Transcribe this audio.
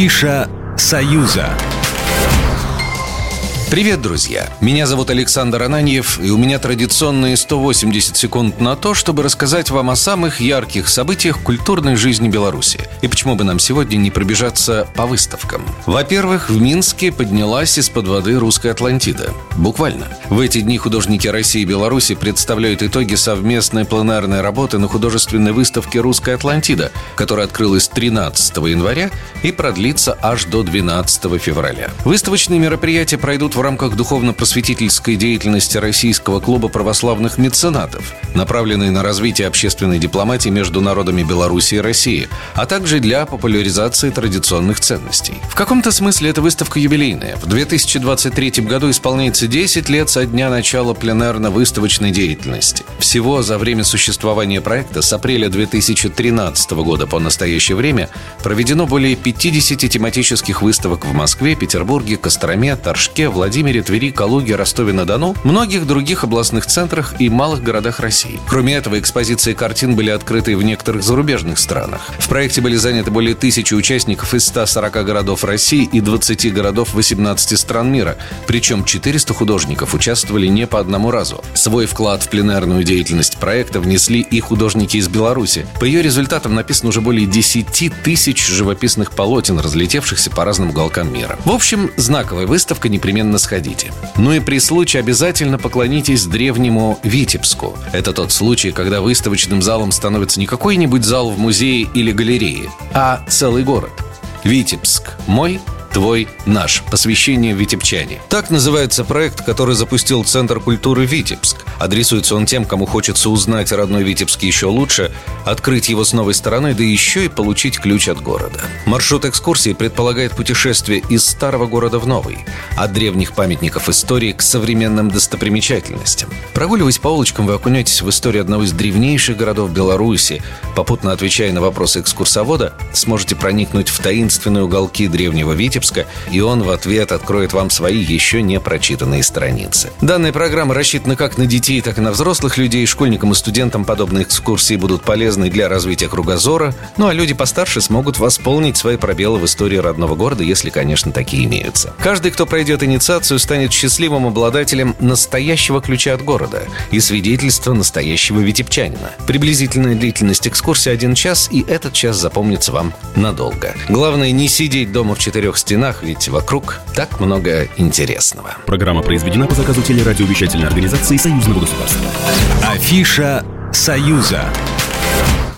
Афиша «Союза». Привет, друзья! Меня зовут Александр Ананьев, и у меня традиционные 180 секунд на то, чтобы рассказать вам о самых ярких событиях культурной жизни Беларуси. И почему бы нам сегодня не пробежаться по выставкам? Во-первых, в Минске поднялась из-под воды русская Атлантида. Буквально. В эти дни художники России и Беларуси представляют итоги совместной пленэрной работы на художественной выставке «Русская Атлантида», которая открылась 13 января и продлится аж до 12 февраля. Выставочные мероприятия пройдут в в рамках духовно-просветительской деятельности Российского клуба православных меценатов, направленной на развитие общественной дипломатии между народами Беларуси и России, а также для популяризации традиционных ценностей. В каком-то смысле эта выставка юбилейная. В 2023 году исполняется 10 лет со дня начала пленарно-выставочной деятельности. Всего за время существования проекта с апреля 2013 года по настоящее время проведено более 50 тематических выставок в Москве, Петербурге, Костроме, Торжке, Владимире, Твери, Калуге, Ростове-на-Дону, многих других областных центрах и малых городах России. Кроме этого, экспозиции картин были открыты в некоторых зарубежных странах. В проекте были заняты более тысячи участников из 140 городов России и 20 городов 18 стран мира. Причем 400 художников участвовали не по одному разу. Свой вклад в пленарную деятельность проекта внесли и художники из Беларуси. По ее результатам написано уже более 10 тысяч живописных полотен, разлетевшихся по разным уголкам мира. В общем, знаковая выставка непременно сходите. Ну и при случае обязательно поклонитесь древнему Витебску. Это тот случай, когда выставочным залом становится не какой-нибудь зал в музее или галерее, а целый город. Витебск – мой «Твой, наш. Посвящение Витебчане». Так называется проект, который запустил Центр культуры «Витебск». Адресуется он тем, кому хочется узнать родной Витебск еще лучше, открыть его с новой стороны, да еще и получить ключ от города. Маршрут экскурсии предполагает путешествие из старого города в новый, от древних памятников истории к современным достопримечательностям. Прогуливаясь по улочкам, вы окунетесь в историю одного из древнейших городов Беларуси. Попутно отвечая на вопросы экскурсовода, сможете проникнуть в таинственные уголки древнего Витебска, Витебска, и он в ответ откроет вам свои еще не прочитанные страницы. Данная программа рассчитана как на детей, так и на взрослых людей. Школьникам и студентам подобные экскурсии будут полезны для развития кругозора, ну а люди постарше смогут восполнить свои пробелы в истории родного города, если, конечно, такие имеются. Каждый, кто пройдет инициацию, станет счастливым обладателем настоящего ключа от города и свидетельства настоящего витебчанина. Приблизительная длительность экскурсии один час, и этот час запомнится вам надолго. Главное не сидеть дома в четырех стенах, стенах, ведь вокруг так много интересного. Программа произведена по заказу телерадиовещательной организации Союзного государства. Афиша «Союза».